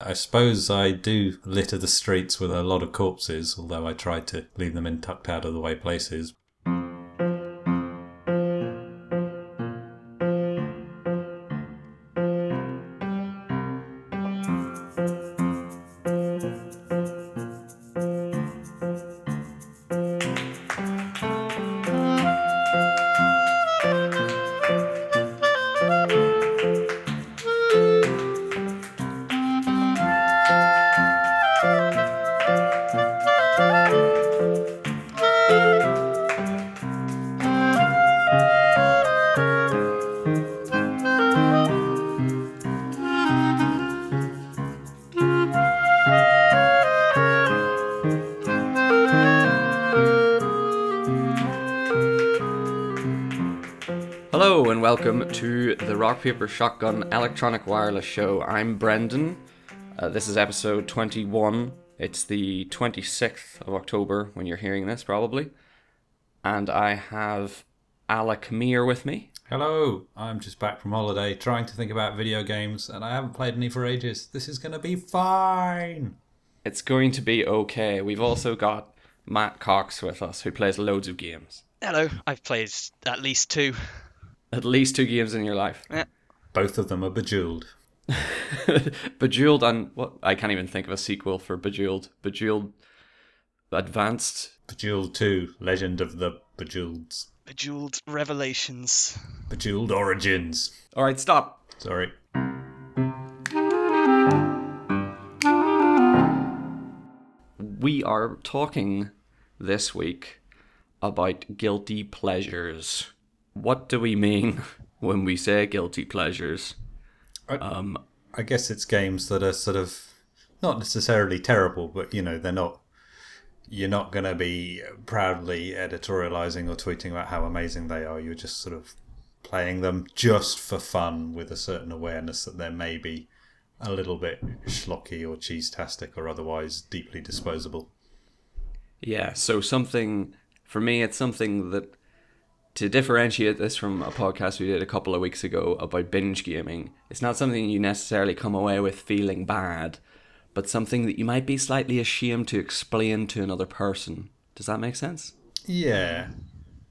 I suppose I do litter the streets with a lot of corpses, although I try to leave them in tucked out of the way places. Welcome to the Rock Paper Shotgun Electronic Wireless Show. I'm Brendan. Uh, this is episode 21. It's the 26th of October when you're hearing this, probably. And I have Alec Meer with me. Hello, I'm just back from holiday trying to think about video games, and I haven't played any for ages. This is going to be fine. It's going to be okay. We've also got Matt Cox with us, who plays loads of games. Hello, I've played at least two. At least two games in your life. Both of them are bejeweled. Bejeweled and what? I can't even think of a sequel for Bejeweled. Bejeweled Advanced. Bejeweled 2, Legend of the Bejeweleds. Bejeweled Revelations. Bejeweled Origins. All right, stop. Sorry. We are talking this week about guilty pleasures. What do we mean when we say guilty pleasures? I, um, I guess it's games that are sort of not necessarily terrible, but you know, they're not. You're not going to be proudly editorializing or tweeting about how amazing they are. You're just sort of playing them just for fun with a certain awareness that they're maybe a little bit schlocky or cheese-tastic or otherwise deeply disposable. Yeah, so something for me, it's something that to differentiate this from a podcast we did a couple of weeks ago about binge gaming, it's not something you necessarily come away with feeling bad, but something that you might be slightly ashamed to explain to another person. Does that make sense? Yeah,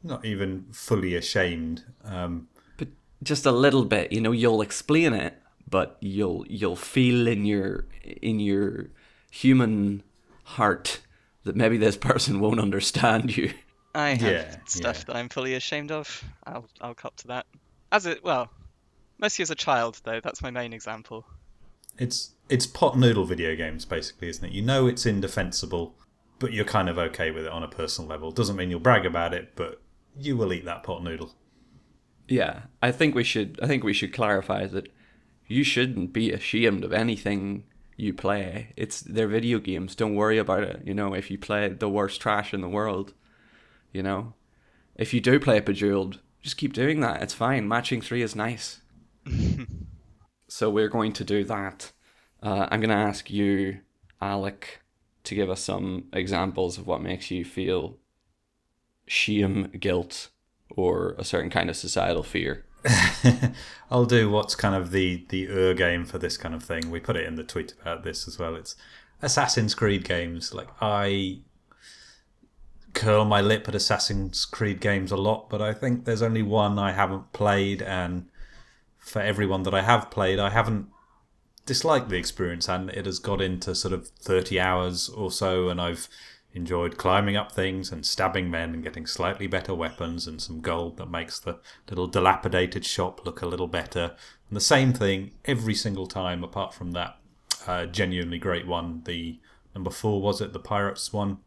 not even fully ashamed. Um, But just a little bit, you know, you'll explain it, but you'll you'll feel in your in your human heart that maybe this person won't understand you. I have Yeah, stuff yeah. that I'm fully ashamed of. I'll I'll cop to that. As it well, mostly as a child though. That's my main example. It's it's pot noodle video games basically, isn't it? You know it's indefensible, but you're kind of okay with it on a personal level. Doesn't mean you'll brag about it, but you will eat that pot noodle. Yeah, I think we should. I think we should clarify that you shouldn't be ashamed of anything you play. It's they're video games. Don't worry about it. You know, if you play the worst trash in the world, you know, if you do play a Bejeweled, just keep doing that. It's fine. Matching three is nice. so we're going to do that. Uh, I'm going to ask you, Alec, to give us some examples of what makes you feel shame, guilt, or a certain kind of societal fear. I'll do what's kind of the the ur game for this kind of thing. We put it in the tweet about this as well. It's Assassin's Creed games. Like I curl my lip at Assassin's Creed games a lot, but I think there's only one I haven't played, and for everyone that I have played, I haven't disliked the experience, and it has got into sort of 30 hours or so, and I've enjoyed climbing up things and stabbing men and getting slightly better weapons and some gold that makes the little dilapidated shop look a little better. And the same thing every single time, apart from that uh, genuinely great one, the number four was it, the Pirates one.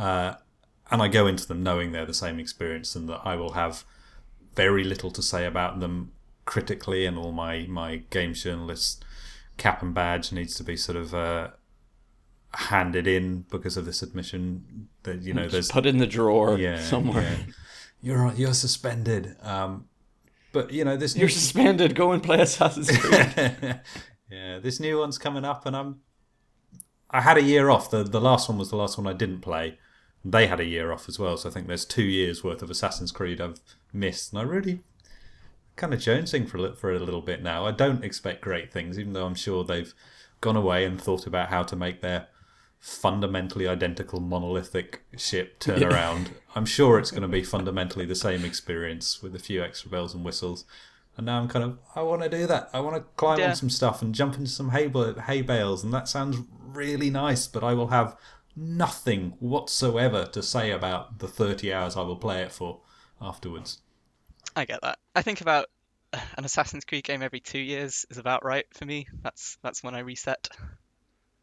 Uh, and I go into them knowing they're the same experience and that I will have very little to say about them critically, and all my my games journalist cap and badge needs to be sort of uh, handed in because of this admission that you know there's Just put in the drawer yeah somewhere. yeah. you're you're suspended. Um, but you know this You're suspended. Go and play Assassin's Creed. yeah, this new one's coming up, and I'm. I had a year off. the The last one was the last one I didn't play. They had a year off as well, so I think there's two years worth of Assassin's Creed I've missed, and I really kind of jonesing for a, for a little bit now. I don't expect great things, even though I'm sure they've gone away and thought about how to make their fundamentally identical monolithic ship turn around, I'm sure it's going to be fundamentally the same experience with a few extra bells and whistles. And now I'm kind of, I want to do that. I want to climb Yeah. on some stuff and jump into some hay, hay bales, and that sounds really nice. But I will have nothing whatsoever to say about the 30 hours I will play it for afterwards. I get that. I think about an Assassin's Creed game every two years is about right for me. That's that's when I reset.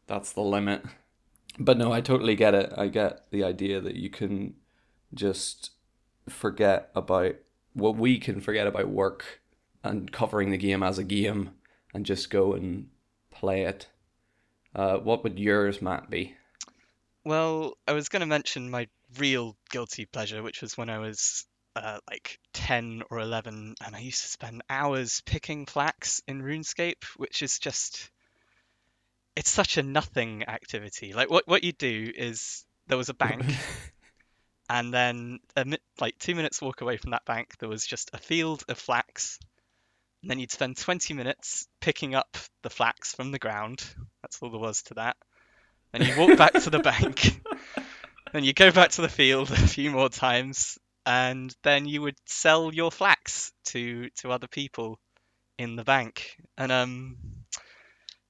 That's the limit. But no, I totally get it. I get the idea that you can just forget about what we can forget about work and covering the game as a game and just go and play it. Uh, what would yours, Matt, be? Well, I was going to mention my real guilty pleasure, which was when I was uh, like 10 or 11, and I used to spend hours picking flax in RuneScape, which is just. It's such a nothing activity. Like, what, what you do is there was a bank, and then mi- like two minutes walk away from that bank, there was just a field of flax. And then you'd spend 20 minutes picking up the flax from the ground. That's all there was to that. Then you walk back to the bank. and you go back to the field a few more times, and then you would sell your flax to to other people in the bank. And um,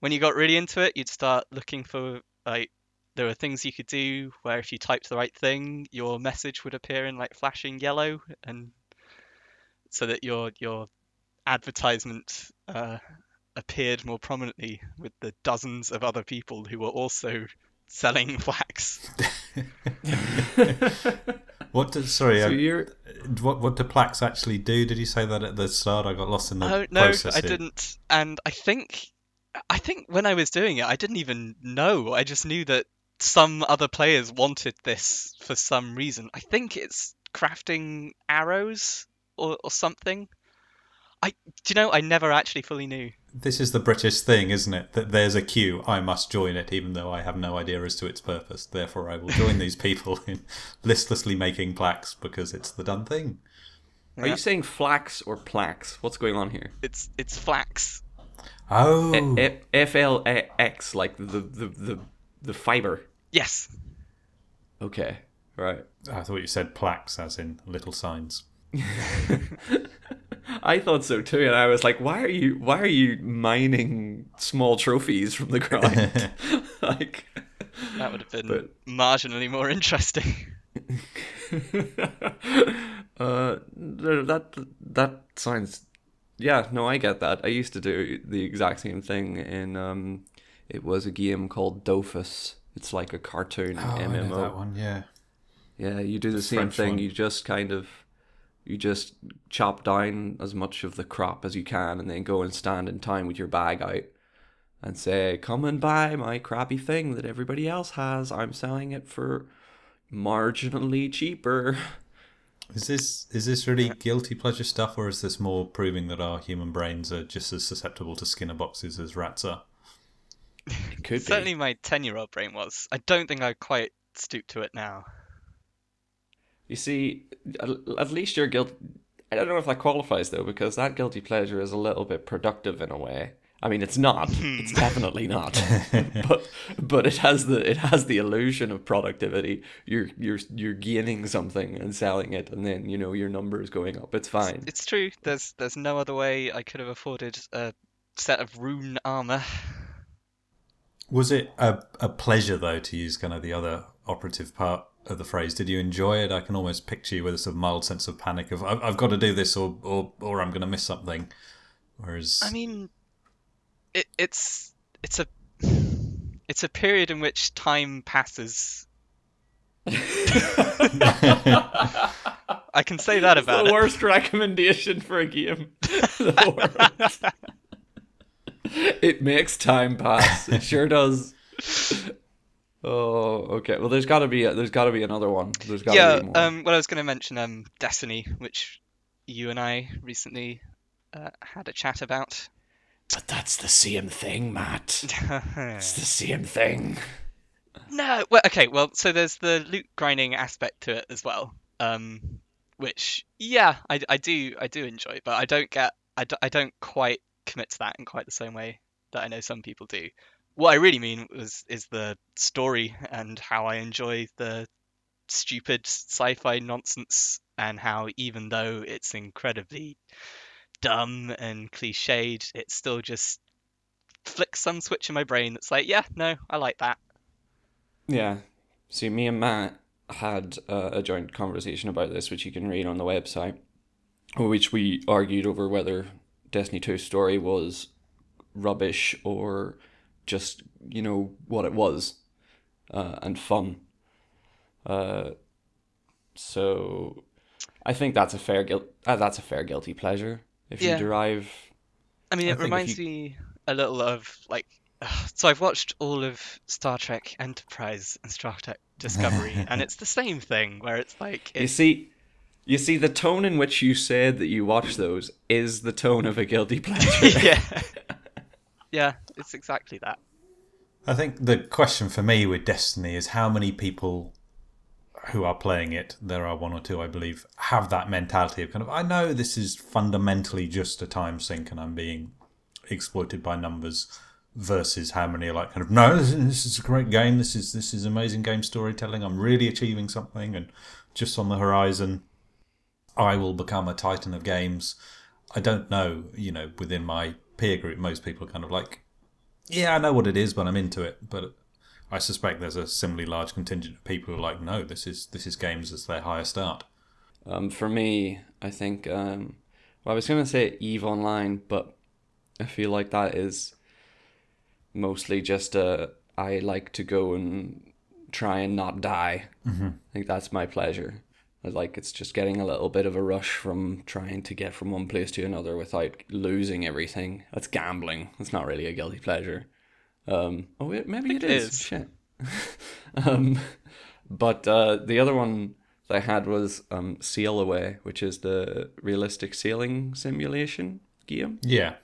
when you got really into it, you'd start looking for like there were things you could do where if you typed the right thing, your message would appear in like flashing yellow, and so that your your advertisement uh, appeared more prominently with the dozens of other people who were also selling flax. What did, sorry, So uh, you're what, what do plaques actually do? Did you say that at the start? I got lost in the Oh no, process I here. didn't. And I think, I think when I was doing it, I didn't even know. I just knew that some other players wanted this for some reason. I think it's crafting arrows or, or something. I, do you know? I never actually fully knew. This is the British thing, isn't it? That there's a queue, I must join it, even though I have no idea as to its purpose. Therefore, I will join these people in listlessly making plaques because it's the done thing. are you saying flax or plaques? What's going on here? It's it's flax. Oh, F L A X, like the the the the fiber. Yes. Okay, right. I thought you said plaques, as in little signs. I thought so too, and I was like, "Why are you? Why are you mining small trophies from the ground?" like, That would have been But- marginally more interesting. uh, that that sounds. Yeah, no, I get that. I used to do the exact same thing in. Um, it was a game called Dofus. It's like a cartoon Oh, I know that one. Yeah. Yeah, you do the same French thing. one. You just kind of you just chop down as much of the crop as you can and then go and stand in time with your bag out and say, Come and buy my crappy thing that everybody else has. I'm selling it for marginally cheaper. Is this is this really guilty pleasure stuff, or is this more proving that our human brains are just as susceptible to Skinner boxes as rats are? It could Certainly, be. my ten-year-old brain was. I don't think I quite stoop to it now. You see, at at least your guilt. I don't know if that qualifies though, because that guilty pleasure is a little bit productive in a way. I mean, it's not. Hmm. It's definitely not. but but it has the it has the illusion of productivity. You're you're you're gaining something and selling it, and then you know your numbers going up. It's fine. It's true. There's there's no other way I could have afforded a set of rune armor. Was it a, a pleasure though to use kind of the other operative part of the phrase? Did you enjoy it? I can almost picture you with a sort of mild sense of panic of I've, I've got to do this or or, or I'm going to miss something. Whereas I mean, it, it's it's a it's a period in which time passes. I can say that about the it. worst recommendation for a game. The worst. it makes time pass. It sure does. Oh, okay. Well, there's got to be a, there's got to be another one. There's got to Yeah. be more. Um. Well, I was going to mention um Destiny, which you and I recently uh, had a chat about. but that's the same thing, Matt. It's the same thing. No, well, okay, well, so there's the loot grinding aspect to it as well, um, which yeah, I, I do I do enjoy, but I don't get I, do, I don't quite commit to that in quite the same way that I know some people do. What I really mean was is the story and how I enjoy the stupid sci-fi nonsense and how even though it's incredibly dumb and cliched, it still just flicks some switch in my brain that's like, yeah, no, I like that. Yeah. See, me and Matt had uh, a joint conversation about this, which you can read on the website, which we argued over whether Destiny 2 story was rubbish or just, you know, what it was uh, and fun. Uh, so I think that's a fair guilt. Uh, that's a fair guilty pleasure if Yeah. you derive. I mean, I it reminds you- me a little of like. So I've watched all of Star Trek Enterprise and Star Trek Discovery, and it's the same thing where it's like You see, you see, the tone in which you said that you watch those is the tone of a guilty pleasure. yeah, yeah, it's exactly that. I think the question for me with Destiny is how many people who are playing it, there are one or two, I believe, have that mentality of kind of, I know this is fundamentally just a time sink and I'm being exploited by numbers versus how many are like kind of no this is, a great game. This is this is amazing game storytelling. I'm really achieving something and just on the horizon i will become a titan of games. I don't know you know within my peer group most people are kind of like yeah, I know what it is, but I'm into it. But I suspect there's a similarly large contingent of people who are like, no, this is this is games as their highest art. Um, for me, I think. Um, well, I was gonna say Eve Online, but I feel like that is mostly just a. I like to go and try and not die. Mm-hmm. I think that's my pleasure. I like it's just getting a little bit of a rush from trying to get from one place to another without losing everything. That's gambling. It's not really a guilty pleasure. Um, oh, wait, maybe it it is. is. Shit. um, but uh, the other one that I had was um, Sail Away, which is the realistic sailing simulation game. Yeah,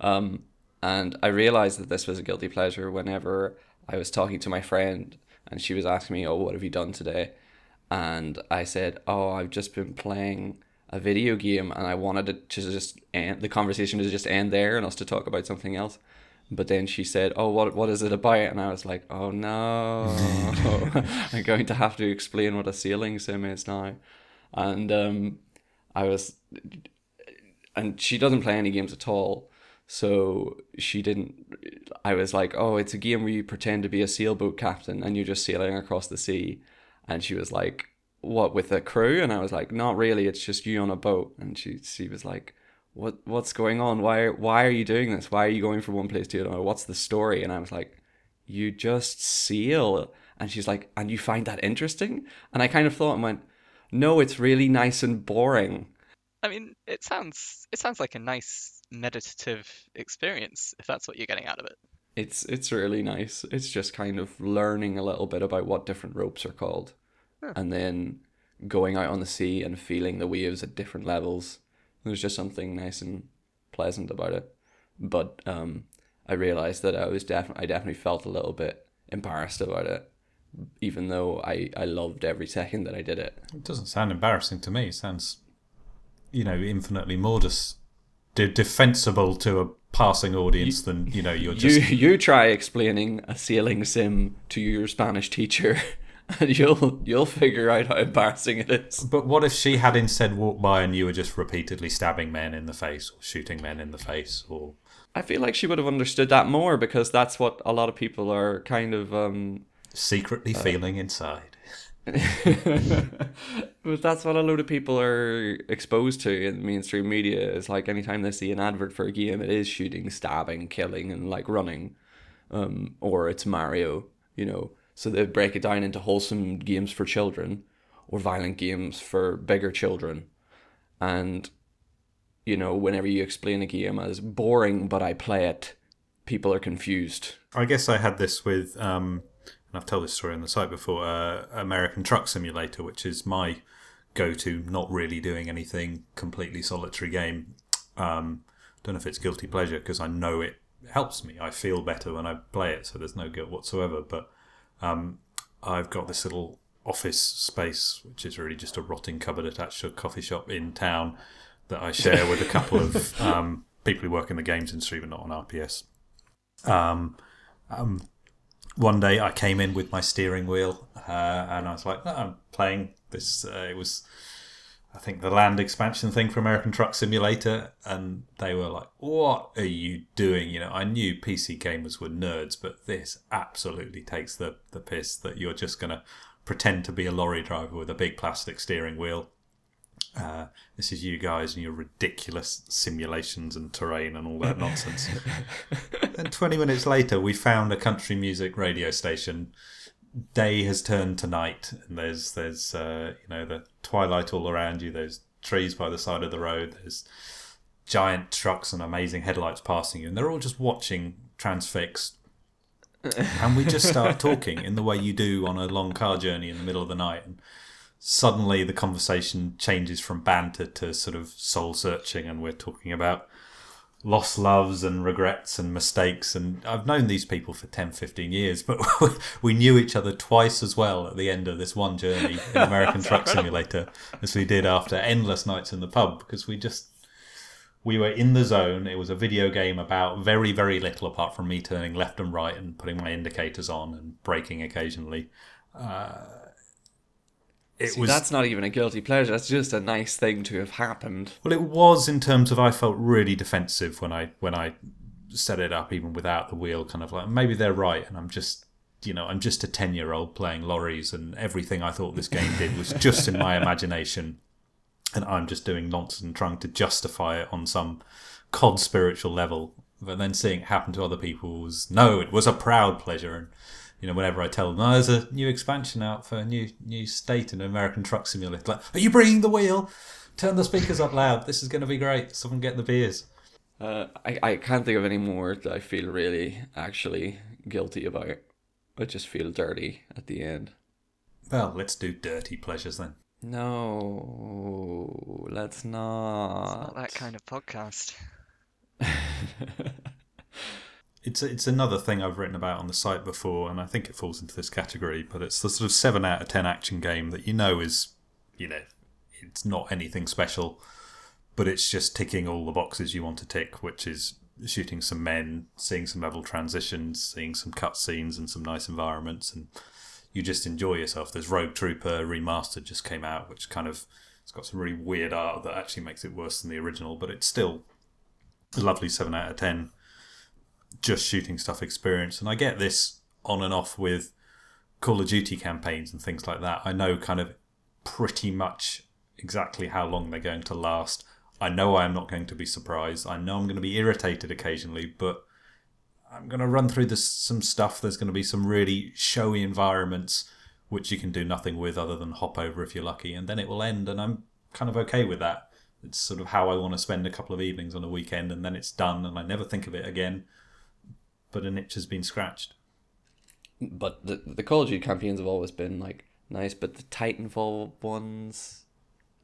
Um, and I realized that this was a guilty pleasure whenever I was talking to my friend and she was asking me, Oh, what have you done today? And I said, Oh, I've just been playing a video game and I wanted it to just end the conversation to just end there and us to talk about something else. But then she said, "Oh, what what is it about?" And I was like, "Oh no, I'm going to have to explain what a sailing sim is now." And um, I was, and she doesn't play any games at all, so she didn't. I was like, "Oh, it's a game where you pretend to be a sailboat captain and you're just sailing across the sea," and she was like, "What with a crew?" And I was like, "Not really. It's just you on a boat." And she she was like, "What what's going on? Why why are you doing this? Why are you going from one place to another? What's the story?" And I was like, "You just sail." And she's like, "And you find that interesting?" And I kind of thought and went, "No, it's really nice and boring." I mean, it sounds it sounds like a nice meditative experience if that's what you're getting out of it. It's it's really nice. It's just kind of learning a little bit about what different ropes are called, Huh. and then going out on the sea and feeling the waves at different levels. There's just something nice and pleasant about it. But um, I realized that I was definitely I definitely felt a little bit embarrassed about it, even though I I loved every second that I did it. it doesn't sound embarrassing to me. It sounds, you know, infinitely more dis- de- defensible to a passing audience than you know you're just. You you try explaining a sailing sim to your Spanish teacher, and you'll you'll figure out how embarrassing it is. But what if she had instead walked by and you were just repeatedly stabbing men in the face or shooting men in the face or I feel like she would have understood that more because that's what a lot of people are kind of. Um, secretly feeling inside? but that's what a load of people are exposed to in mainstream media. Is like anytime they see an advert for a game, it is shooting, stabbing, killing, and like running, um, or it's Mario. You know, so they break it down into wholesome games for children, or violent games for bigger children, and you know, whenever you explain a game as boring, but I play it, people are confused. I guess I had this with, um, I've told this story on the site before, uh, American Truck Simulator, which is my go-to, not really doing anything, completely solitary game. Um, don't know if it's guilty pleasure because I know it helps me. I feel better when I play it, so there's no guilt whatsoever. But um, I've got this little office space, which is really just a rotting cupboard attached to a coffee shop in town that I share with a couple of um, people who work in the games industry, but not on RPS. Um, um, one day I came in with my steering wheel, uh, and I was like, no, I'm playing this. Uh, it was, I think, the land expansion thing for American Truck Simulator, and they were like, "What are you doing?" You know, I knew PC gamers were nerds, but this absolutely takes the the piss that you're just gonna pretend to be a lorry driver with a big plastic steering wheel. Uh, this is you guys and your ridiculous simulations and terrain and all that nonsense. and 20 minutes later, we found a country music radio station. Day has turned to night, and there's there's uh, you know the twilight all around you. There's trees by the side of the road. There's giant trucks and amazing headlights passing you, and they're all just watching transfixed. and we just start talking in the way you do on a long car journey in the middle of the night. And suddenly the conversation changes from banter to sort of soul searching, and we're talking about lost loves and regrets and mistakes. And I've known these people for 10, 15 years, but we knew each other twice as well at the end of this one journey in American Truck Simulator as we did after endless nights in the pub because we just we were in the zone. It was a video game about very, very little apart from me turning left and right and putting my indicators on and braking occasionally. Uh, it See, was that's not even a guilty pleasure. That's just a nice thing to have happened. Well, it was in terms of I felt really defensive when I when I set it up, even without the wheel. Kind of like maybe they're right, and I'm just you know I'm just a ten year old playing lorries, and everything I thought this game did was just in my imagination and I'm just doing nonsense and trying to justify it on some cod spiritual level. But then seeing it happen to other people was no, it was a proud pleasure. And you know, whenever I tell them, "Oh, there's a new expansion out for a new new state in American Truck Simulator," like, "Are you bringing the wheel? Turn the speakers up loud. This is going to be great. Someone get the beers." Uh, I I can't think of any more that I feel really actually guilty about. I just feel dirty at the end. Well, let's do dirty pleasures then. No, let's not. It's not that kind of podcast. it's it's another thing I've written about on the site before, and I think it falls into this category. But it's the sort of seven out of ten action game that you know is, you know, it's not anything special, but it's just ticking all the boxes you want to tick, which is shooting some men, seeing some level transitions, seeing some cutscenes and some nice environments, and you just enjoy yourself. There's Rogue Trooper remastered just came out, which kind of it's got some really weird art that actually makes it worse than the original, but it's still a lovely seven out of ten. Just shooting stuff experience, and I get this on and off with Call of Duty campaigns and things like that. I know kind of pretty much exactly how long they're going to last. I know I am not going to be surprised. I know I'm going to be irritated occasionally, but I'm going to run through this, some stuff. There's going to be some really showy environments which you can do nothing with other than hop over if you're lucky, and then it will end. And I'm kind of okay with that. It's sort of how I want to spend a couple of evenings on a weekend, and then it's done, and I never think of it again. But an itch has been scratched. But the the Call of Duty campaigns have always been like nice, but the Titanfall ones,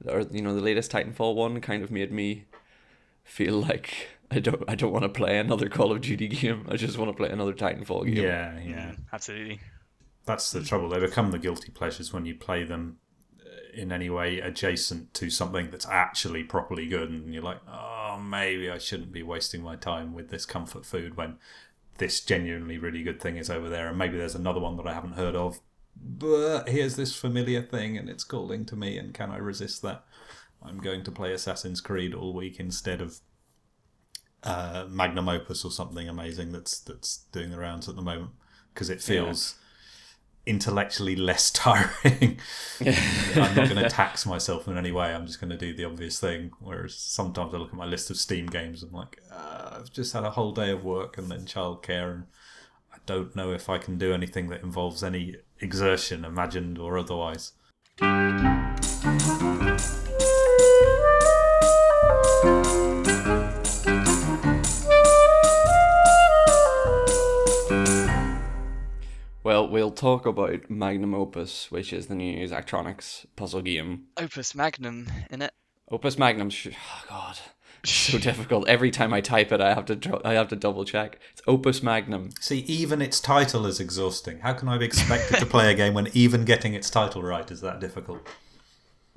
or you know the latest Titanfall one, kind of made me feel like I don't I don't want to play another Call of Duty game. I just want to play another Titanfall game. Yeah, yeah, absolutely. That's the trouble. They become the guilty pleasures when you play them uh, in any way adjacent to something that's actually properly good, and you're like, oh, maybe I shouldn't be wasting my time with this comfort food when this genuinely really good thing is over there, and maybe there's another one that I haven't heard of. But here's this familiar thing, and it's calling to me, and can I resist that? I'm going to play Assassin's Creed all week instead of uh, magnum opus or something amazing that's that's doing the rounds at the moment because it feels. Intellectually less tiring. I'm not going to tax myself in any way. I'm just going to do the obvious thing. Whereas sometimes I look at my list of Steam games and I'm like, uh, I've just had a whole day of work and then childcare, and I don't know if I can do anything that involves any exertion, imagined or otherwise. Well, we'll talk about Magnum Opus, which is the new Zachtronics puzzle game. Opus Magnum, in it. Opus Magnum. Oh God, so difficult. Every time I type it, I have to I have to double check. It's Opus Magnum. See, even its title is exhausting. How can I be expected to play a game when even getting its title right is that difficult?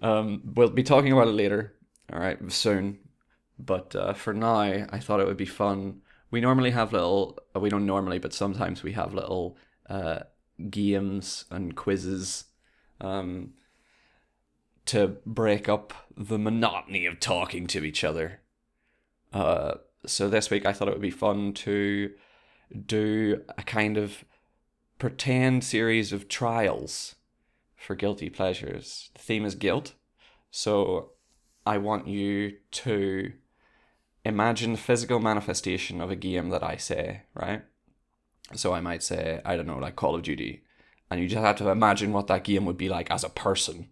Um, we'll be talking about it later. All right, soon. But uh, for now, I thought it would be fun. We normally have little, uh, we don't normally, but sometimes we have little uh, games and quizzes um, to break up the monotony of talking to each other. Uh, so this week I thought it would be fun to do a kind of pretend series of trials for guilty pleasures. The theme is guilt. So I want you to imagine the physical manifestation of a game that I say, right? So I might say, I don't know, like Call of Duty. And you just have to imagine what that game would be like as a person.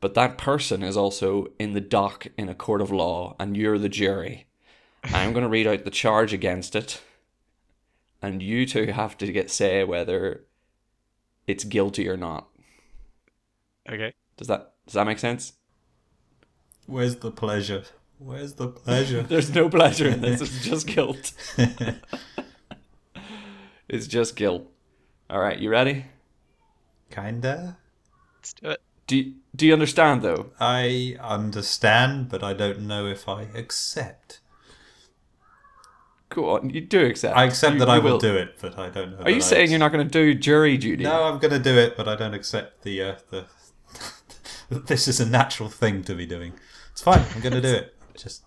But that person is also in the dock in a court of law, and you're the jury. I'm going to read out the charge against it, and you two have to get say whether it's guilty or not. Okay. Does that does that make sense? Where's the pleasure? Where's the pleasure? There's no pleasure in this. It's just guilt. it's just guilt. All right, you ready? Kinda. Let's do it. Do you, do you understand though? I understand, but I don't know if I accept. Go on, you do accept. I accept You- that I you will, do it, but I don't know. Are you saying you're not going to do jury duty? No, I'm going to do it, but I don't accept the uh, the. this is a natural thing to be doing. It's fine. I'm going to do it. Just,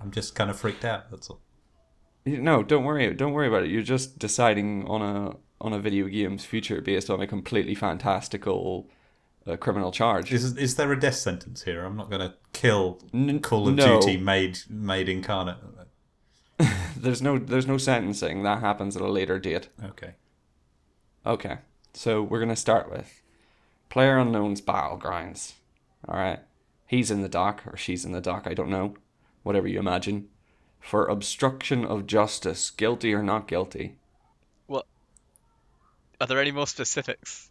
I'm just kind of freaked out. That's all. No, don't worry. Don't worry about it. You're just deciding on a on a video game's future based on a completely fantastical uh, criminal charge. Is is there a death sentence here? I'm not going to kill N- Call of no. Duty made made incarnate. There's no there's no sentencing. That happens at a later date. Okay. Okay. So we're gonna start with Player Unknown's Battlegrounds. Alright. He's in the dock, or she's in the dock, I don't know. Whatever you imagine. For obstruction of justice, guilty or not guilty? What? Are there any more specifics?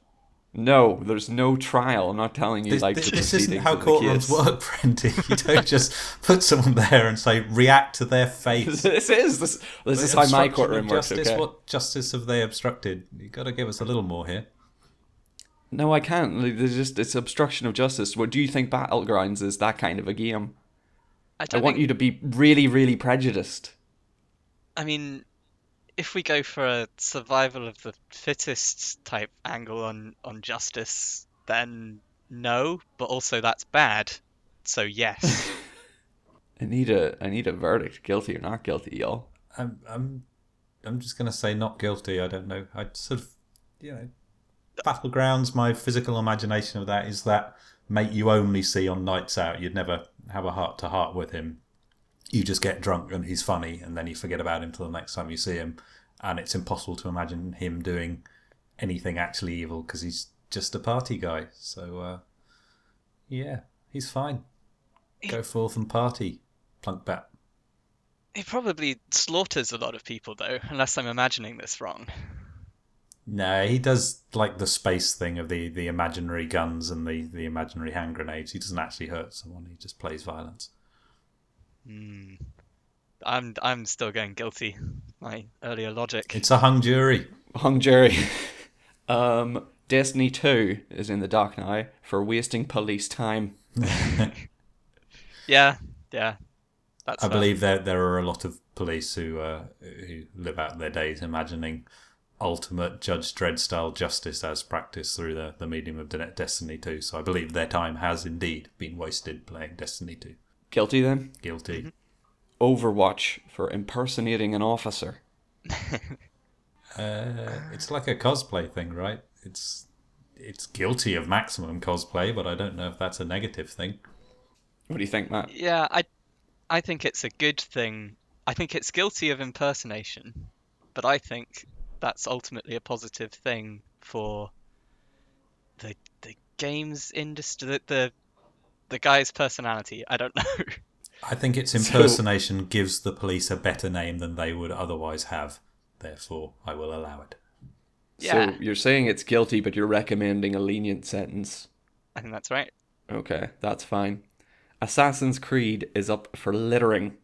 No, there's no trial. I'm not telling you This, like this, the this isn't proceedings how of the courtrooms case. work, Brenty. You don't just put someone there and say react to their face. this is this, this is how my Obstruction of courtroom works. justice, Okay. What justice have they obstructed? You got to give us a little more here. No, I can't. There's just it's obstruction of justice. What do you think Battlegrounds is that kind of a game? I I don't want think, you to be really, really prejudiced. I mean, if we go for a survival of the fittest type angle on on justice, then no, but also that's bad. So yes. I need a I need a verdict, guilty or not guilty, y'all. I'm, I'm, I'm just gonna say not guilty. I don't know. I sort of, you know, battlegrounds. My physical imagination of that is that mate you only see on nights out. You'd never have a heart to heart with him. You just get drunk and he's funny, and then you forget about him till the next time you see him. And it's impossible to imagine him doing anything actually evil because he's just a party guy. So, uh, yeah, he's fine. Go forth and party, Plunkbat. he probably slaughters a lot of people though, unless I'm imagining this wrong. No, he does like the space thing of the, the imaginary guns and the, the imaginary hand grenades. He doesn't actually hurt someone. He just plays violence. Hmm. I'm I'm still going guilty. My earlier logic. It's a hung jury. Hung jury. um, Destiny Two is in the dock now for wasting police time. Yeah, yeah. That's I fair. believe there there are a lot of police who uh, who live out their days imagining ultimate Judge Dredd style justice as practiced through the, the medium of Destiny 2. So I believe their time has indeed been wasted playing Destiny 2. Guilty then. Guilty. Overwatch for impersonating an officer. Uh, it's like a cosplay thing, right? It's it's guilty of maximum cosplay, but I don't know if that's a negative thing. What do you think, Matt? Yeah, I I think it's a good thing. I think it's guilty of impersonation, but I think that's ultimately a positive thing for the the games industry. The the, the guy's personality. I don't know. I think its So- impersonation gives the police a better name than they would otherwise have. Therefore, I will allow it. Yeah. So you're saying it's guilty, but you're recommending a lenient sentence. I think that's right. Okay, that's fine. Assassin's Creed is up for littering.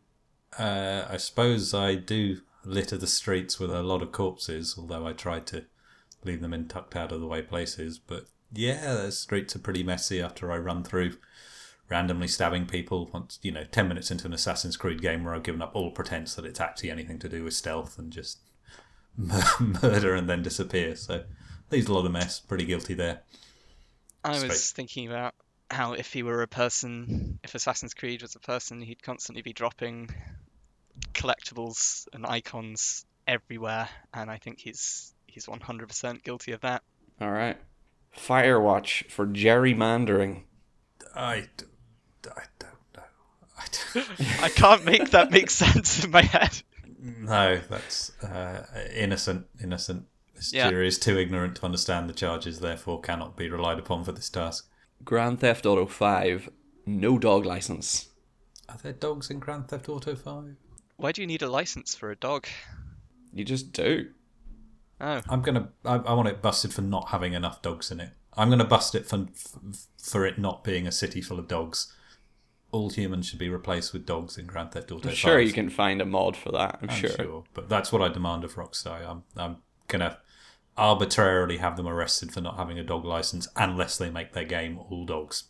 Uh, I suppose I do litter the streets with a lot of corpses, although I try to leave them in tucked out of the way places. But yeah, the streets are pretty messy after I run through randomly stabbing people. Once you know, ten minutes into an Assassin's Creed game where I've given up all pretense that it's actually anything to do with stealth and just murder and then disappear. So leaves a lot of mess. Pretty guilty there. I was thinking about how if he were a person, if Assassin's Creed was a person, he'd constantly be dropping collectibles and icons everywhere, and I think he's he's 100% guilty of that. All right. Firewatch for gerrymandering. I, d- I don't know. I don't, I can't make that make sense in my head. no, that's uh, innocent. Innocent. This Yeah. jury is too ignorant to understand the charges, therefore cannot be relied upon for this task. Grand Theft Auto 5, no dog license. Are there dogs in Grand Theft Auto Five? Why do you need a license for a dog? You just do. Oh, I'm gonna. I, I want it busted for not having enough dogs in it. I'm gonna bust it for for it not being a city full of dogs. All humans should be replaced with dogs in Grand Theft Auto. I'm sure 5. you can find a mod for that. I'm, I'm sure. sure. but that's what I demand of Rockstar. I'm I'm gonna arbitrarily have them arrested for not having a dog license unless they make their game all dogs.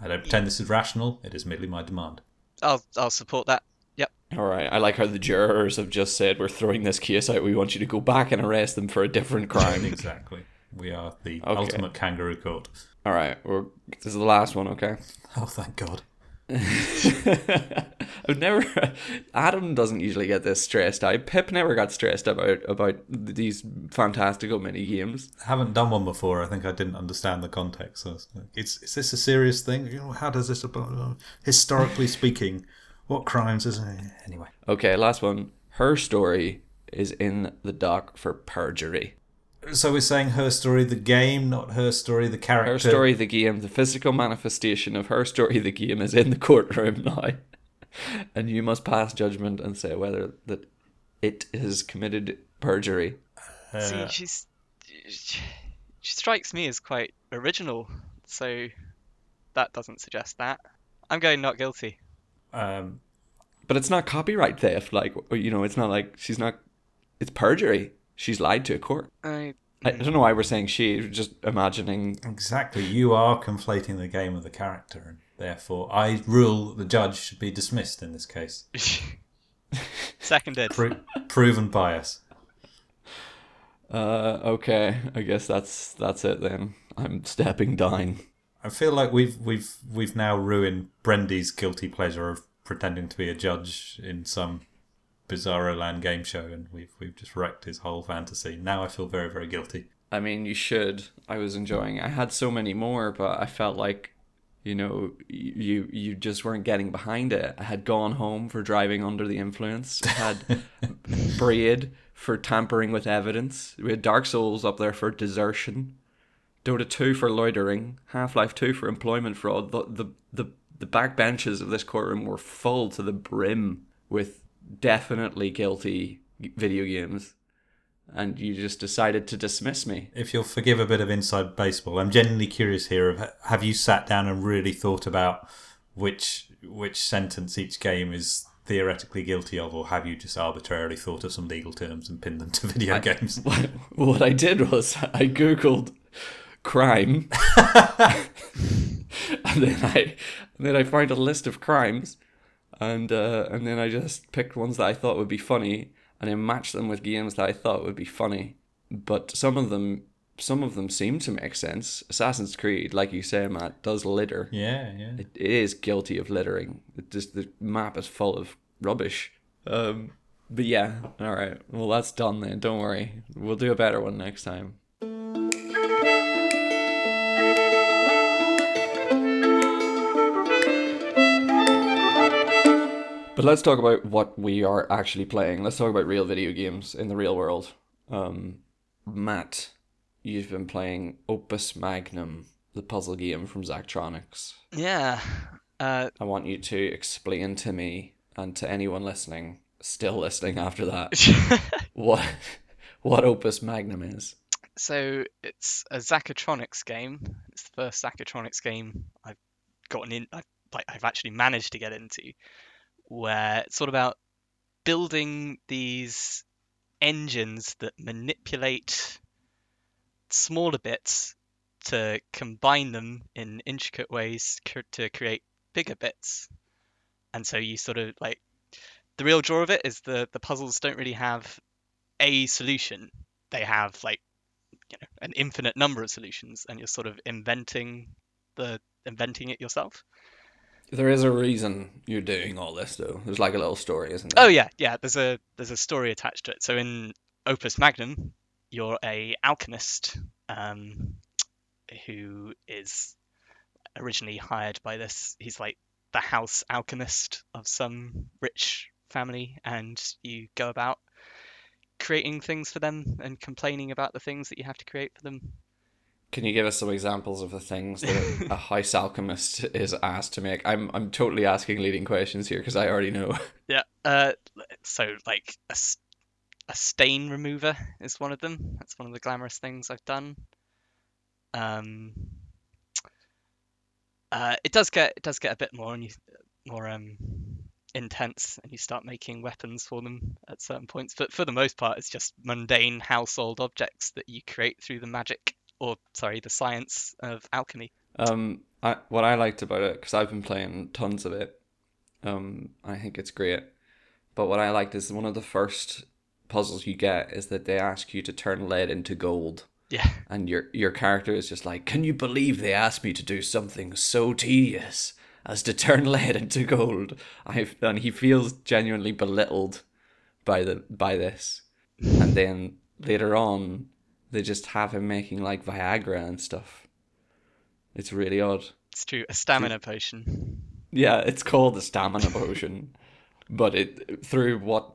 I don't pretend this is rational. It is merely my demand. I'll I'll support that. Yep. All right. I like how the jurors have just said, we're throwing this case out. We want you to go back and arrest them for a different crime. exactly. We are the Okay. ultimate kangaroo court. All right. We're, this is the last one, okay? Oh, thank God. I've never. Adam doesn't usually get this stressed out. Pip never got stressed about about these fantastical mini games. I haven't done one before. I think I didn't understand the context. So it's like, is, is this a serious thing? You know, how does this, uh, historically speaking, what crimes is it? Anyway. Okay, last one. Her story is in the dock for perjury. So we're saying her story, the game, not her story, the character. Her story, the game, the physical manifestation of her story, the game, is in the courtroom now, and you must pass judgment and say whether that it has committed perjury. See, Uh, she's she strikes me as quite original, so that doesn't suggest that. I'm going not guilty. Um, But it's not copyright theft. Like you know, it's not like she's not. It's perjury. She's lied to a court. I I, I don't know why we're saying she. Just imagining. exactly. You are conflating the game with the character, and therefore I rule the judge should be dismissed in this case. seconded. Pro- proven bias. Uh, okay, I guess that's that's it then. I'm stepping down. I feel like we've we've we've now ruined Brendy's guilty pleasure of pretending to be a judge in some bizarro land game show, and we've we've just wrecked his whole fantasy. Now I feel very very guilty. I mean, you should. I was enjoying. I had so many more, but I felt like, you know, you you just weren't getting behind it. I had gone home for driving under the influence. I had Braid for tampering with evidence. We had Dark Souls up there for desertion. Dota 2 for loitering, Half Life 2 for employment fraud. The, the the the back benches of this courtroom were full to the brim with definitely guilty video games, and you just decided to dismiss me. If you'll forgive a bit of inside baseball, I'm genuinely curious here. Of have you sat down and really thought about which which sentence each game is theoretically guilty of, or have you just arbitrarily thought of some legal terms and pinned them to video games? What, what I did was I googled crime, and then I and then I found a list of crimes, and uh, and then I just picked ones that I thought would be funny, and I matched them with games that I thought would be funny. But some of them, some of them seem to make sense. Assassin's Creed, like you say, Matt, does litter. Yeah, yeah. It, it is guilty of littering. It just the map is full of rubbish. Um, but yeah, all right. Well, that's done then. Don't worry. We'll do a better one next time. But let's talk about what we are actually playing. Let's talk about real video games in the real world. Um, Matt, you've been playing Opus Magnum, the puzzle game from Zachtronics. Yeah. Uh, I want you to explain to me and to anyone listening, still listening after that, what what Opus Magnum is. so it's a Zachatronics game. It's the first Zachatronics game I've gotten in. I, like I've actually managed to get into, where it's all about building these engines that manipulate smaller bits to combine them in intricate ways to create bigger bits. And so you sort of like the real draw of it is the the puzzles don't really have a solution. They have like you know an infinite number of solutions, and you're sort of inventing the inventing it yourself. There is a reason you're doing all this, though. There's like a little story, isn't there? Oh yeah, yeah. There's a there's a story attached to it. So in Opus Magnum, you're a alchemist um, who is originally hired by this. He's like the house alchemist of some rich family, and you go about creating things for them and complaining about the things that you have to create for them. Can you give us some examples of the things that a house alchemist is asked to make? I'm I'm totally asking leading questions here because I already know. Yeah. Uh, so like a, a stain remover is one of them. That's one of the glamorous things I've done. Um, uh, it does get it does get a bit more and you more um intense, and you start making weapons for them at certain points. But for the most part, it's just mundane household objects that you create through the magic, or sorry, the science of alchemy. Um, I, what I liked about it because I've been playing tons of it. Um, I think it's great. But what I liked is one of the first puzzles you get is that they ask you to turn lead into gold. Yeah. and your your character is just like, can you believe they asked me to do something so tedious as to turn lead into gold? I and he feels genuinely belittled by the by this, and then later on, they just have him making like Viagra and stuff. It's really odd. It's true. A stamina potion. Yeah, it's called the stamina potion, but it through what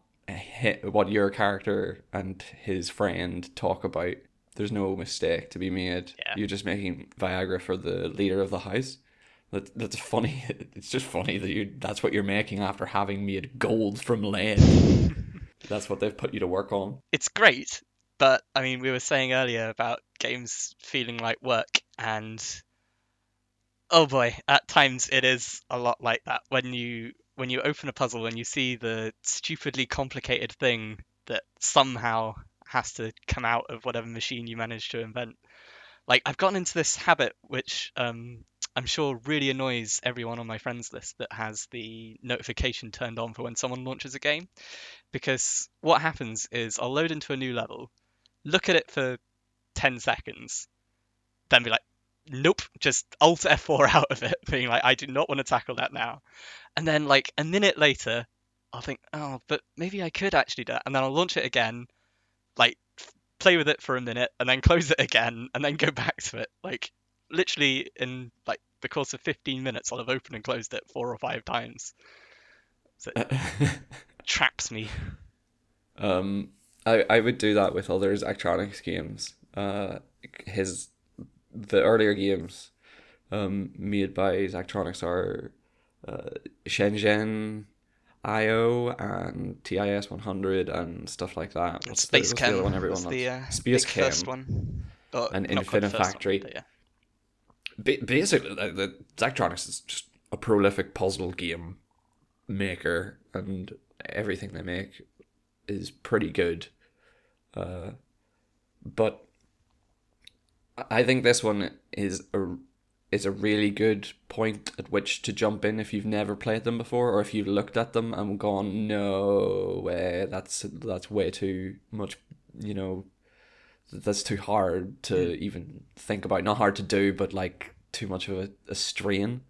what your character and his friend talk about, there's no mistake to be made. Yeah. You're just making Viagra for the leader of the house. That that's funny. It's just funny that you that's what you're making after having made gold from lead. that's what they've put you to work on. it's great, but I mean, we were saying earlier about games feeling like work, and oh boy, at times it is a lot like that. When you when you open a puzzle and you see the stupidly complicated thing that somehow has to come out of whatever machine you manage to invent. Like I've gotten into this habit, which um, I'm sure really annoys everyone on my friends list that has the notification turned on for when someone launches a game because what happens is I'll load into a new level, look at it for 10 seconds, then be like, nope, just Alt F4 out of it, being like, I do not want to tackle that now. And then, like, a minute later, I'll think, oh, but maybe I could actually do that. And then I'll launch it again, like, play with it for a minute, and then close it again, and then go back to it. Like, literally, in, like, the course of 15 minutes, I'll have opened and closed it four or five times. So it traps me. Um, I I would do that with other Zachtronics games. Uh, his the earlier games, um, made by Zachtronics are, uh, Shenzhen, IO and TIS one hundred and stuff like that. What's Space the, what's the one everyone the uh, Space Chem. first one. Oh, And not Factory. one, yeah. Ba- basically, the, the is just a prolific puzzle game maker, and everything they make is pretty good. Uh, but I think this one is a is a really good point at which to jump in if you've never played them before, or if you've looked at them and gone, "No way, that's that's way too much," you know, that's too hard to even think about. Not hard to do, but like too much of a, a strain.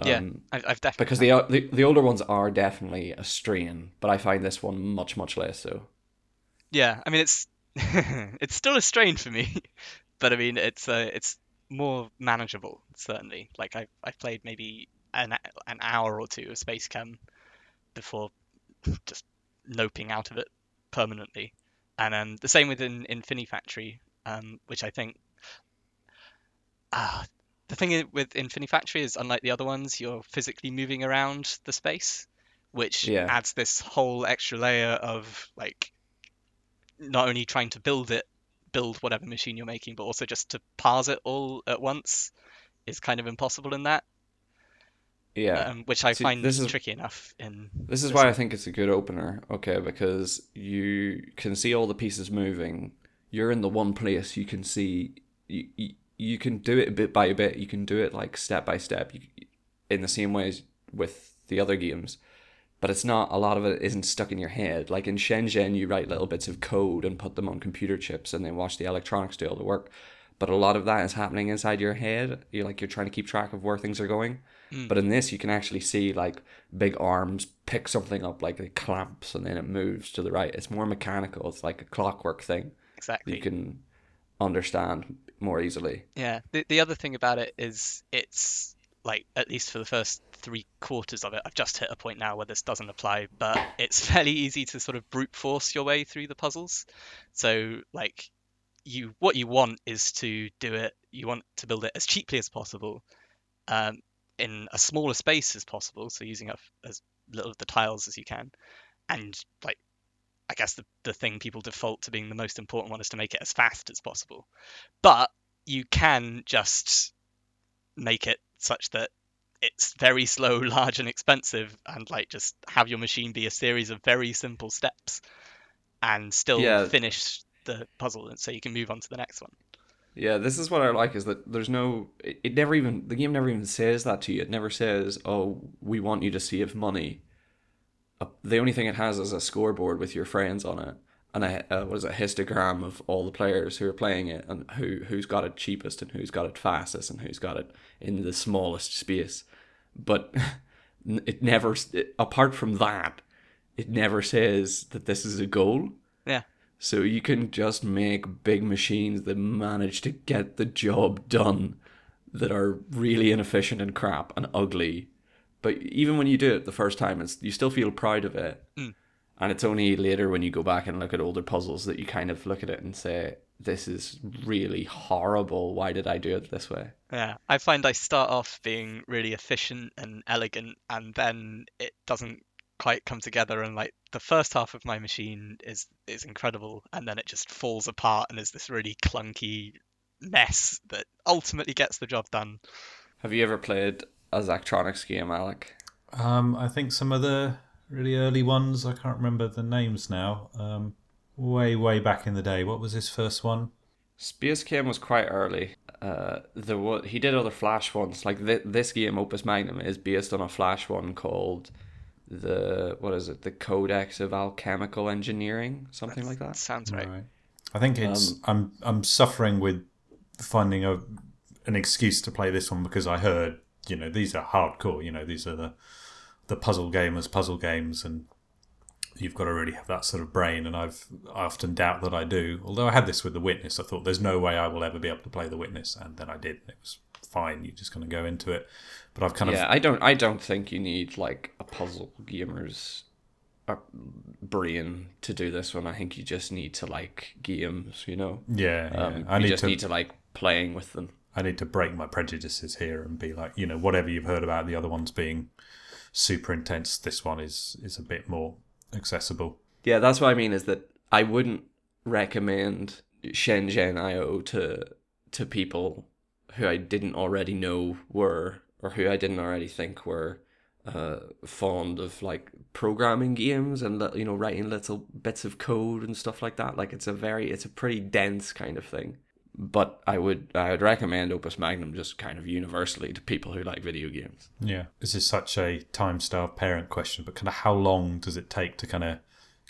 Yeah, Um, I've, I've definitely because the, the the older ones are definitely a strain, but I find this one much much less so. Yeah, I mean it's it's still a strain for me, but I mean it's uh, it's more manageable certainly. Like I I played maybe an an hour or two of Space Chem before just noping out of it permanently, and um the same with in Infinifactory, um which I think ah the thing with Infinifactory is unlike the other ones, you're physically moving around the space, which Yeah. adds this whole extra layer of like not only trying to build it, build whatever machine you're making, but also just to parse it all at once is kind of impossible in that. Yeah. Um, which I See, find this is- tricky enough in. This is this why I think it's a good opener, okay? Because you can see all the pieces moving. You're in the one place you can see. You, you, you can do it bit by bit. You can do it like step by step, you, in the same way as with the other games. But it's not a lot of it isn't stuck in your head. Like in Shenzhen, you write little bits of code and put them on computer chips, and then watch the electronics do all the work. But a lot of that is happening inside your head. You're like you're trying to keep track of where things are going. Hmm. But in this, you can actually see like big arms pick something up, like it clamps, and then it moves to the right. It's more mechanical. It's like a clockwork thing Exactly. you can understand more easily. Yeah. The the other thing about it is it's like at least for the first three quarters of it, I've just hit a point now where this doesn't apply, but it's fairly easy to sort of brute force your way through the puzzles. So like you what you want is to do it you want to build it as cheaply as possible um, in a smaller space as possible so using up as little of the tiles as you can and like i guess the, the thing people default to being the most important one is to make it as fast as possible but you can just make it such that it's very slow large and expensive and like just have your machine be a series of very simple steps and still Yeah. finish the puzzle and so you can move on to the next one Yeah, this is what I like is that there's no it, it never even the game never even says that to you. It never says, "Oh, we want you to save money." Uh, the only thing it has is a scoreboard with your friends on it and a uh, what is it, a histogram of all the players who are playing it and who who's got it cheapest and who's got it fastest and who's got it in the smallest space. But it never it, apart from that, it never says that this is a goal. yeah So you can just make big machines that manage to get the job done that are really inefficient and crap and ugly. But even when you do it the first time, it's you still feel proud of it. Mm. And it's only later when you go back and look at older puzzles that you kind of look at it and say, "This is really horrible. Why did I do it this way?" Yeah, I find I start off being really efficient and elegant, and then it doesn't quite come together. And like the first half of my machine is is incredible, and then it just falls apart and is this really clunky mess that ultimately gets the job done. Have you ever played a Zachtronics game, Alec? Um, I think some of the really early ones, I can't remember the names now. Um, way, way back in the day. What was his first one? Space Chem was quite early. Uh, there was he did other Flash ones. Like th- this game, Opus Magnum, is based on a Flash one called the what is it? The Codex of Alchemical Engineering, something like that. Sounds right. Right. I think it's I'm I'm suffering with finding a an excuse to play this one because I heard you know these are hardcore. You know these are the the puzzle gamers puzzle games and you've got to really have that sort of brain and I've I often doubt that I do. Although I had this with the witness, I thought there's no way I will ever be able to play the witness, and then I did. It was fine. You're just going to go into it. But I've kind Yeah, of yeah. I don't. I don't think you need like a puzzle gamer's uh, brain to do this one. I think you just need to like games. You know, yeah, yeah. um, I you need just to need to like playing with them. I need to break my prejudices here and be like, you know, whatever you've heard about the other ones being super intense, this one is is a bit more accessible. Yeah, that's what I mean. Is that I wouldn't recommend Shenzhen IO to to people who I didn't already know were or who I didn't already think were uh, fond of like programming games and you know writing little bits of code and stuff like that. Like it's a very it's a pretty dense kind of thing. But I would I would recommend Opus Magnum just kind of universally to people who like video games. Yeah, this is such a time-starved parent question, but kind of how long does it take to kind of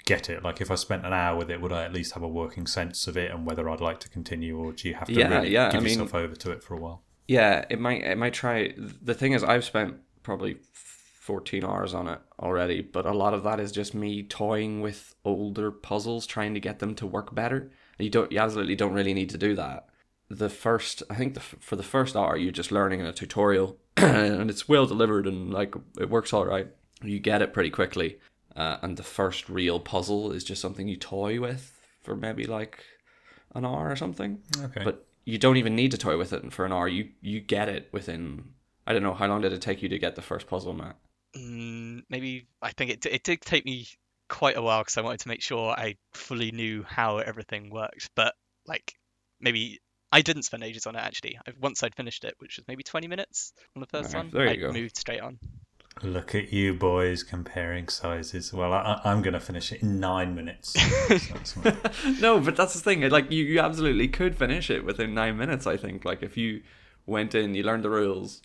get it? Like, if I spent an hour with it, would I at least have a working sense of it and whether I'd like to continue, or do you have to Yeah, really yeah, give I mean- yourself over to it for a while? Yeah, it might it might try. The thing is, I've spent probably fourteen hours on it already, but a lot of that is just me toying with older puzzles, trying to get them to work better. You don't, you absolutely don't really need to do that. The first, I think, the, for the first hour, you're just learning in a tutorial, and it's well delivered and like it works all right. You get it pretty quickly, uh, and the first real puzzle is just something you toy with for maybe like an hour or something Okay. but you don't even need to toy with it for an hour. You you get it within. I don't know how long did it take you to get the first puzzle, Matt? Mm, maybe I think it it did take me quite a while because I wanted to make sure I fully knew how everything worked. But like maybe I didn't spend ages on it actually. I, once I'd finished it, which was maybe 20 minutes on the first Okay, one, there I go. moved straight on. Look at you boys comparing sizes. Well, I, I'm going to finish it in nine minutes. So that's my- no, but that's the thing. Like you, you absolutely could finish it within nine minutes. I think. Like if you went in, you learned the rules,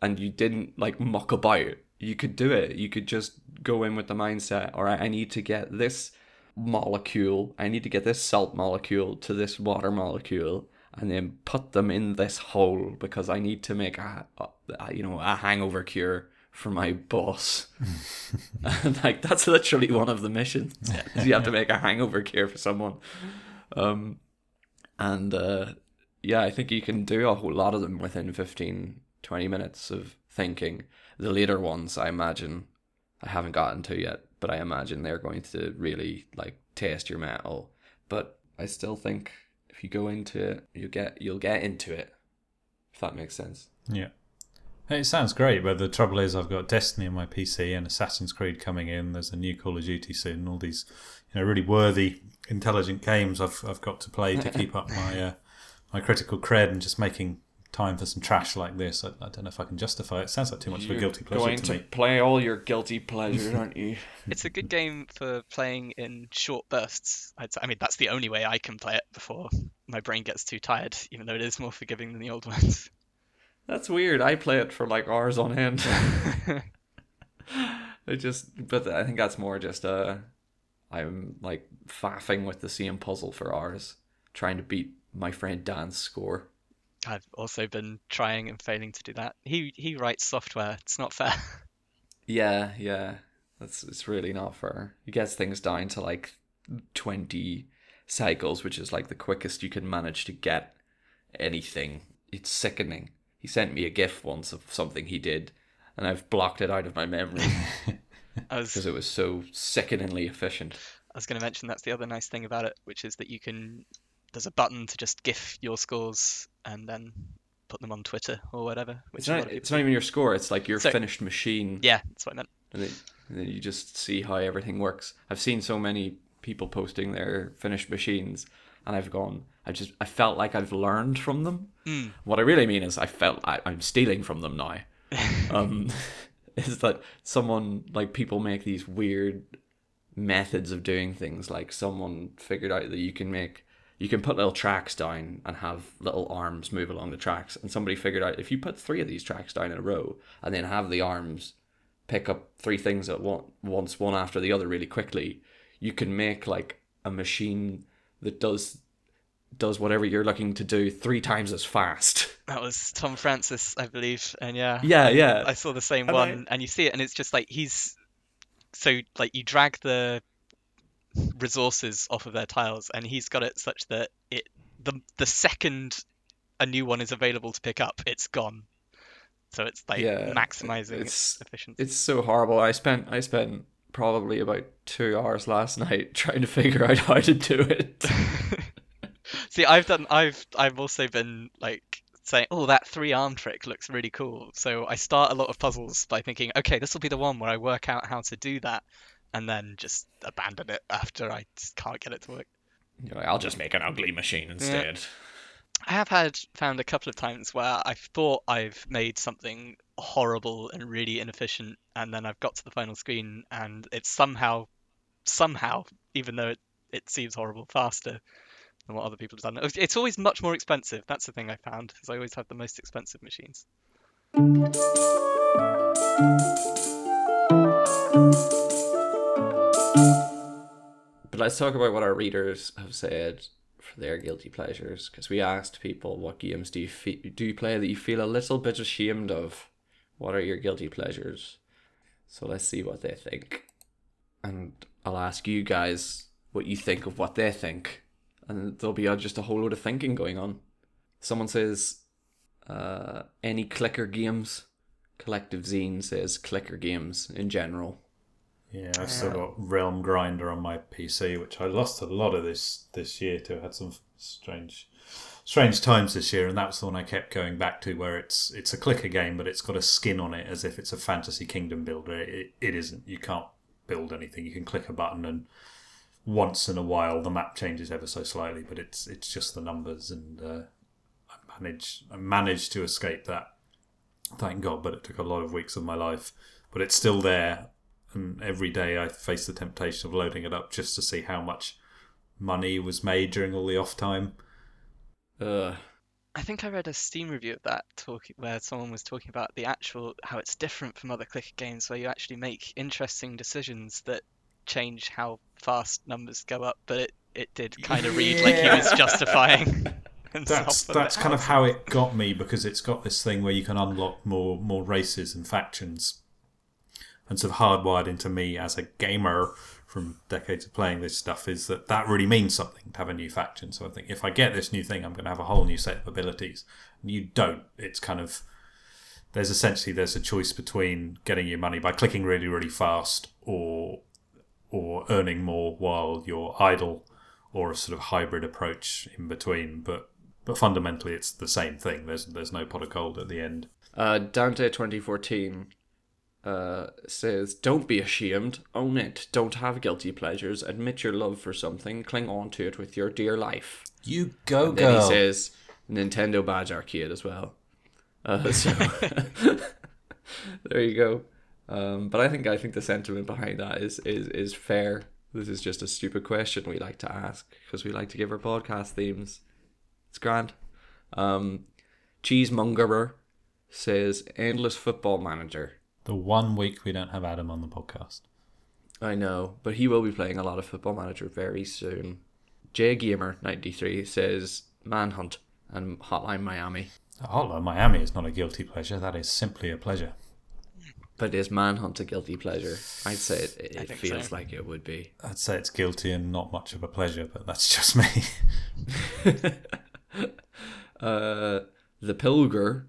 and you didn't like muck about, you could do it. You could just go in with the mindset, all right, I need to get this molecule. I need to get this salt molecule to this water molecule, and then put them in this hole because I need to make a, a you know a hangover cure for my boss. and like that's literally one of the missions. is you have to make a hangover cure for someone. Um, and uh, yeah, I think you can do a whole lot of them within 15, 20 minutes of thinking. The later ones, I imagine, I haven't gotten to yet, but I imagine they're going to really like test your metal. But I still think if you go into it, you get you'll get into it. If that makes sense. yeah. It sounds great, but the trouble is, I've got Destiny on my PC and Assassin's Creed coming in. There's a new Call of Duty soon. All these, you know, really worthy, intelligent games I've I've got to play to keep up my uh, my critical cred and just making time for some trash like this. I, I don't know if I can justify it. Sounds like too much of a guilty pleasure going to to me. play all your guilty pleasures, aren't you? It's a good game for playing in short bursts. I'd say. I mean, that's the only way I can play it before my brain gets too tired, even though it is more forgiving than the old ones. That's weird. I play it for like hours on end. I just, but I think that's more just uh, I'm like faffing with the same puzzle for hours, trying to beat my friend Dan's score. I've also been trying and failing to do that. He he writes software. It's not fair. Yeah, yeah, that's it's really not fair. He gets things down to like twenty cycles, which is like the quickest you can manage to get anything. It's sickening. He sent me a GIF once of something he did, and I've blocked it out of my memory because it was so sickeningly efficient. I was going to mention that's the other nice thing about it, which is that you can. There's a button to just GIF your scores and then put them on Twitter or whatever. Which It's not, it's not even your score. It's like your So- finished machine. Yeah, that's what I meant. and, then, and then you just see how everything works. I've seen so many people posting their finished machines, and I've gone. I just I felt like I've learned from them. Mm. What I really mean is I felt I, I'm stealing from them now. um, is that someone like people make these weird methods of doing things? Like someone figured out that you can make you can put little tracks down and have little arms move along the tracks, and somebody figured out if you put three of these tracks down in a row and then have the arms pick up three things at once, one after the other, really quickly, you can make like a machine that does does whatever you're looking to do three times as fast. That was Tom Francis, I believe, and yeah, Yeah, yeah. I saw the same And I- one, and you see it, and it's just like he's so like you drag the resources off of their tiles, and he's got it such that it the the second a new one is available to pick up, it's gone. So it's like Yeah, maximizing it's- efficiency. It's so horrible. I spent I spent probably about two hours last night trying to figure out how to do it. See, I've done. I've I've also been like saying, "Oh, that three arm trick looks really cool." So I start a lot of puzzles by thinking, "Okay, this will be the one where I work out how to do that," and then just abandon it after I just can't get it to work. You're like, I'll just make an ugly machine instead. I have had found a couple of times where I've thought I've made something horrible and really inefficient, and then I've got to the final screen and it's somehow, somehow, even though it, it seems horrible, faster than what other people have done. It's always much more expensive. That's the thing I found, because I always have the most expensive machines. But let's talk about what our readers have said for their guilty pleasures. Because we asked people, what games do you fe- do you play that you feel a little bit ashamed of? What are your guilty pleasures? So let's see what they think, and I'll ask you guys what you think of what they think, and there'll be just a whole load of thinking going on. Someone says, uh, any clicker games. Collective Zine says clicker games in general. Yeah, I've still got Realm Grinder on my PC, which I lost a lot of this this year to. I had some strange strange times this year, and that's the one I kept going back to, where it's it's a clicker game, but it's got a skin on it as if it's a fantasy kingdom builder. It, it isn't. You can't build anything. You can click a button, and once in a while the map changes ever so slightly, but it's it's just the numbers. And uh, I managed I managed to escape that. Thank God, but it took a lot of weeks of my life but it's still there. And every day I face the temptation of loading it up just to see how much money was made during all the off time. Ugh. I think I read a Steam review of that talking where someone was talking about the actual how it's different from other clicker games where you actually make interesting decisions that change how fast numbers go up, but it, it did kind of read like he was justifying. That's that's kind of how it got me because it's got this thing where you can unlock more more races and factions, and sort of hardwired into me as a gamer from decades of playing this stuff is that that really means something to have a new faction. So I think if I get this new thing, I'm going to have a whole new set of abilities. And you don't. It's kind of there's essentially there's a choice between getting your money by clicking really really fast or or earning more while you're idle or a sort of hybrid approach in between but but fundamentally it's the same thing there's there's no pot of gold at the end Uh, Dante 2014 uh, says, Don't be ashamed, own it. Don't have guilty pleasures. Admit your love for something, cling on to it with your dear life. you go And then he says, Nintendo Badge Arcade as well. Uh, so there you go. Um, but I think I think the sentiment behind that is, is is fair. This is just a stupid question we like to ask because we like to give our podcast themes. It's grand. Um, Cheesemongerer says endless football manager. The one week we don't have adam on the podcast I know, but he will be playing a lot of Football Manager very soon. J Gamer ninety three says Manhunt and Hotline Miami, Hotline Miami is not a guilty pleasure. That is simply a pleasure. but is Manhunt a guilty pleasure? I'd say it, it, I it think feels so. like it would be. I'd say it's guilty and not much of a pleasure, but that's just me. Uh, the Pilger,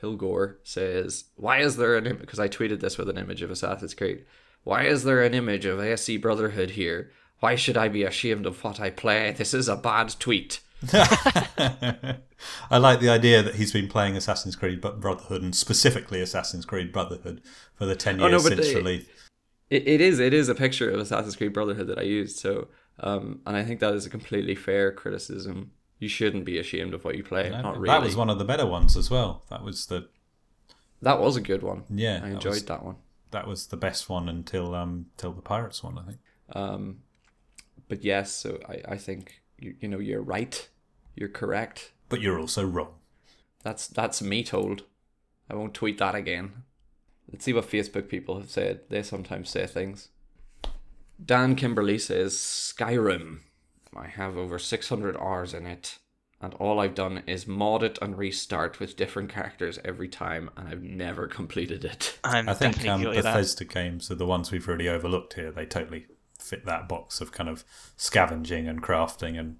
Pilgor says, "Why is there an image?" Because I tweeted this with an image of Assassin's Creed. Why is there an image of ASC Brotherhood here? Why should I be ashamed of what I play? This is a bad tweet. I like the idea that he's been playing Assassin's Creed but Brotherhood and specifically Assassin's Creed Brotherhood for the 10 Oh, years no, since release. It, it is it is a picture of Assassin's Creed Brotherhood that I used. So, um, and I think that is a completely fair criticism. You shouldn't be ashamed of what you play. Not really. That was one of the better ones as well. That was the That was a good one. yeah, I that enjoyed was- that one. that was the best one until um till the Pirates one, I think. Um, but yes, so I, I think you you know you're right. You're correct. But you're also wrong. That's that's me told. I won't tweet that again. Let's see what Facebook people have said. They sometimes say things. Dan Kimberly says Skyrim. I have over 600 hours in it, and all I've done is mod it and restart with different characters every time, and I've never completed it. I'm I think um, guilty of that. Bethesda games are the ones we've really overlooked here. They totally fit that box of kind of scavenging and crafting and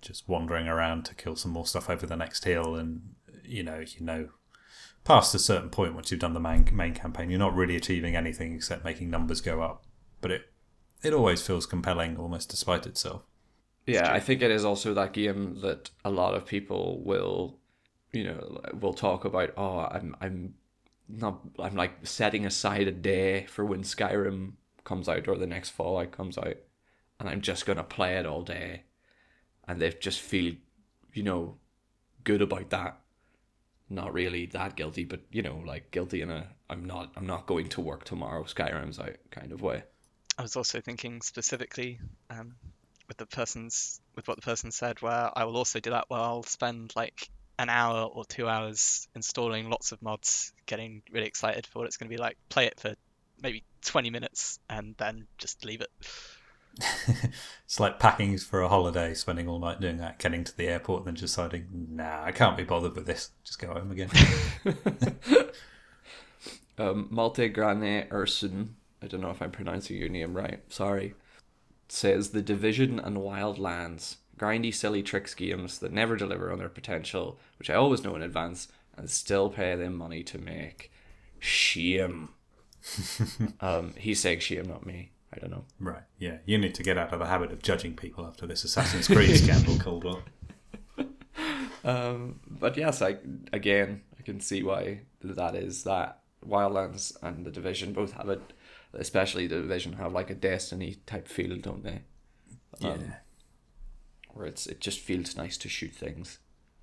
just wandering around to kill some more stuff over the next hill. And you know, you know, past a certain point, once you've done the main main campaign, you're not really achieving anything except making numbers go up. But it it always feels compelling, almost despite itself. Yeah, I think it is also that game that a lot of people will, you know, will talk about. Oh, I'm, I'm not, I'm like setting aside a day for when Skyrim comes out or the next Fallout comes out, and I'm just gonna play it all day, and they just feel, you know, good about that. Not really that guilty, but you know, like guilty in a I'm not, I'm not going to work tomorrow. Skyrim's out kind of way. I was also thinking specifically um, with the person's with what the person said, where I will also do that. Where I'll spend like an hour or two hours installing lots of mods, getting really excited for what it's going to be like. Play it for maybe 20 minutes and then just leave it. It's like packing for a holiday, spending all night doing that, getting to the airport, and then deciding, nah, I can't be bothered with this. Just go home again. um, Malte Grane Ursun, I don't know if I'm pronouncing your name right, sorry, says The Division and Wildlands, grindy, silly tricks games that never deliver on their potential, which I always know in advance, and still pay them money to make. Shame. um, he's saying shame, not me. I don't know. Right. Yeah. You need to get out of the habit of judging people after this Assassin's Creed scandal, Caldwell. Um, but yes, I again I can see why that is that Wildlands and the Division both have it, especially the Division have like a Destiny type feel, don't they? Yeah. Um, Where it's it just feels nice to shoot things.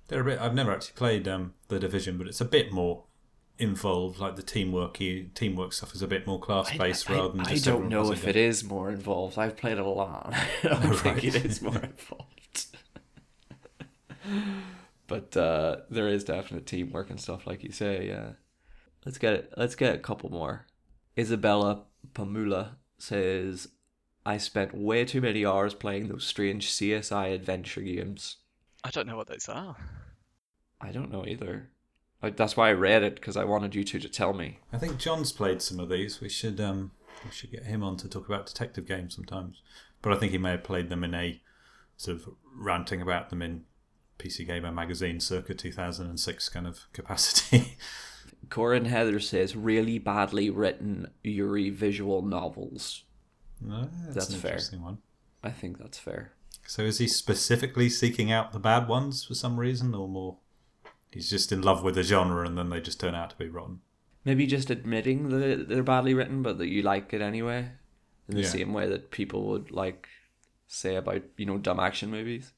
They're a bit. I've never actually played um, the Division, but it's a bit more involved. Like the teamwork, teamwork stuff is a bit more class based rather than I just. don't know if it is more involved. I've played a lot. I don't think Right. it is more involved. but uh, there is definite teamwork and stuff, like you say. Yeah. Let's get it. Let's get a couple more. Isabella Pamula says, "I spent way too many hours playing those strange CSI adventure games. I don't know what those are. I don't know either. Like that's why I read it because I wanted you two to tell me. I think John's played some of these. We should um we should get him on to talk about detective games sometimes. But I think he may have played them in a sort of ranting about them in PC Gamer magazine circa 2006 kind of capacity. Corin Heather says, really badly written Yuri visual novels. no, that's, That's an fair. interesting one. I think that's fair. So is he specifically seeking out the bad ones for some reason, or more? He's just in love with the genre, and then they just turn out to be rotten. Maybe just admitting that they're badly written, but that you like it anyway. In the Yeah. same way that people would like say about, you know, dumb action movies.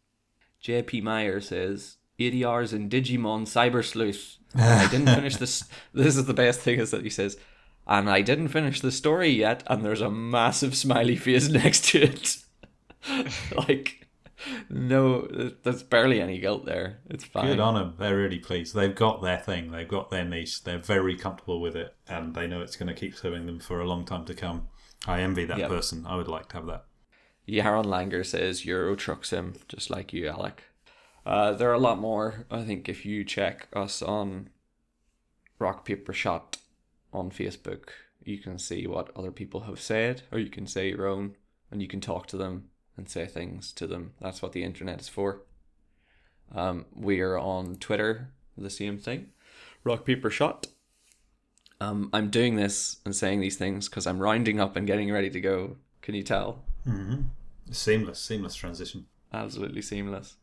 JP Meyer says, 80 hours in Digimon Cyber Sleuth. And I didn't finish this. This is the best thing is that he says, and I didn't finish the story yet, and there's a massive smiley face next to it. like, no, there's barely any guilt there. It's fine. Good on them. They're really pleased. They've got their thing. They've got their niche. They're very comfortable with it, and they know it's going to keep serving them for a long time to come. I envy that Yep. person. I would like to have that. Yaron Langer says Euro Truck Sim, just like you, Alec. Uh, there are a lot more. I think if you check us on Rock Paper Shot on Facebook, you can see what other people have said, or you can say your own, and you can talk to them and say things to them. That's what the internet is for. Um, we are on Twitter, the same thing. Rock Paper Shot. Um, I'm doing this and saying these things because I'm rounding up and getting ready to go. Can you tell? Mm-hmm. Seamless, seamless transition. absolutely seamless.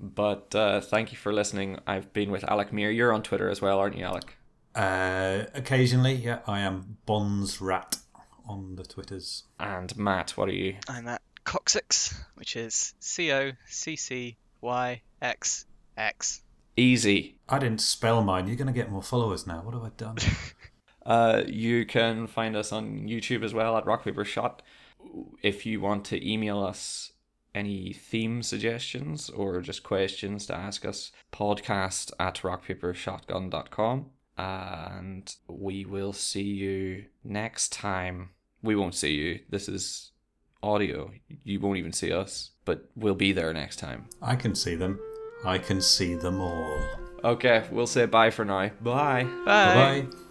But uh, thank you for listening. I've been with Alec Meer. You're on Twitter as well, aren't you, Alec? Uh, occasionally, yeah, I am Bonds Rat on the Twitters. And Matt, what are you? I'm at Coccyx, which is C O C C Y X X. Easy. I didn't spell mine. You're going to get more followers now. What have I done? Uh, you can find us on YouTube as well at Rock Paper Shot. If you want to email us any theme suggestions or just questions to ask us, podcast at rockpapershotgun.com. And we will see you next time. We won't see you. This is audio. You won't even see us, but we'll be there next time. I can see them. I can see them all. Okay, we'll say bye for now. Bye. Bye. Bye bye.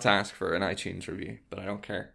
To ask for an iTunes review, but I don't care.